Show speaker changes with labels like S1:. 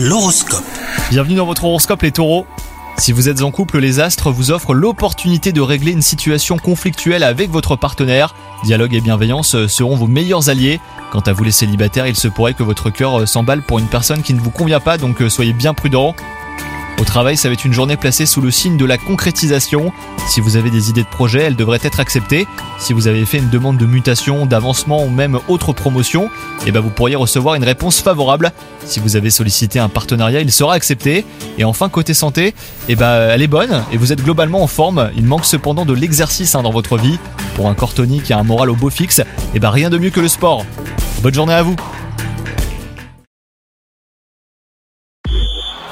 S1: L'horoscope.
S2: Bienvenue dans votre horoscope les taureaux. Si vous êtes en couple, les astres vous offrent l'opportunité de régler une situation conflictuelle avec votre partenaire. Dialogue et bienveillance seront vos meilleurs alliés. Quant à vous les célibataires, il se pourrait que votre cœur s'emballe pour une personne qui ne vous convient pas, donc soyez bien prudents. Au travail, ça va être une journée placée sous le signe de la concrétisation. Si vous avez des idées de projet, elles devraient être acceptées. Si vous avez fait une demande de mutation, d'avancement ou même autre promotion, eh ben vous pourriez recevoir une réponse favorable. Si vous avez sollicité un partenariat, il sera accepté. Et enfin, côté santé, eh ben, elle est bonne et vous êtes globalement en forme. Il manque cependant de l'exercice hein, dans votre vie. Pour un corps tonique et un moral au beau fixe, eh ben, rien de mieux que le sport. Bonne journée à vous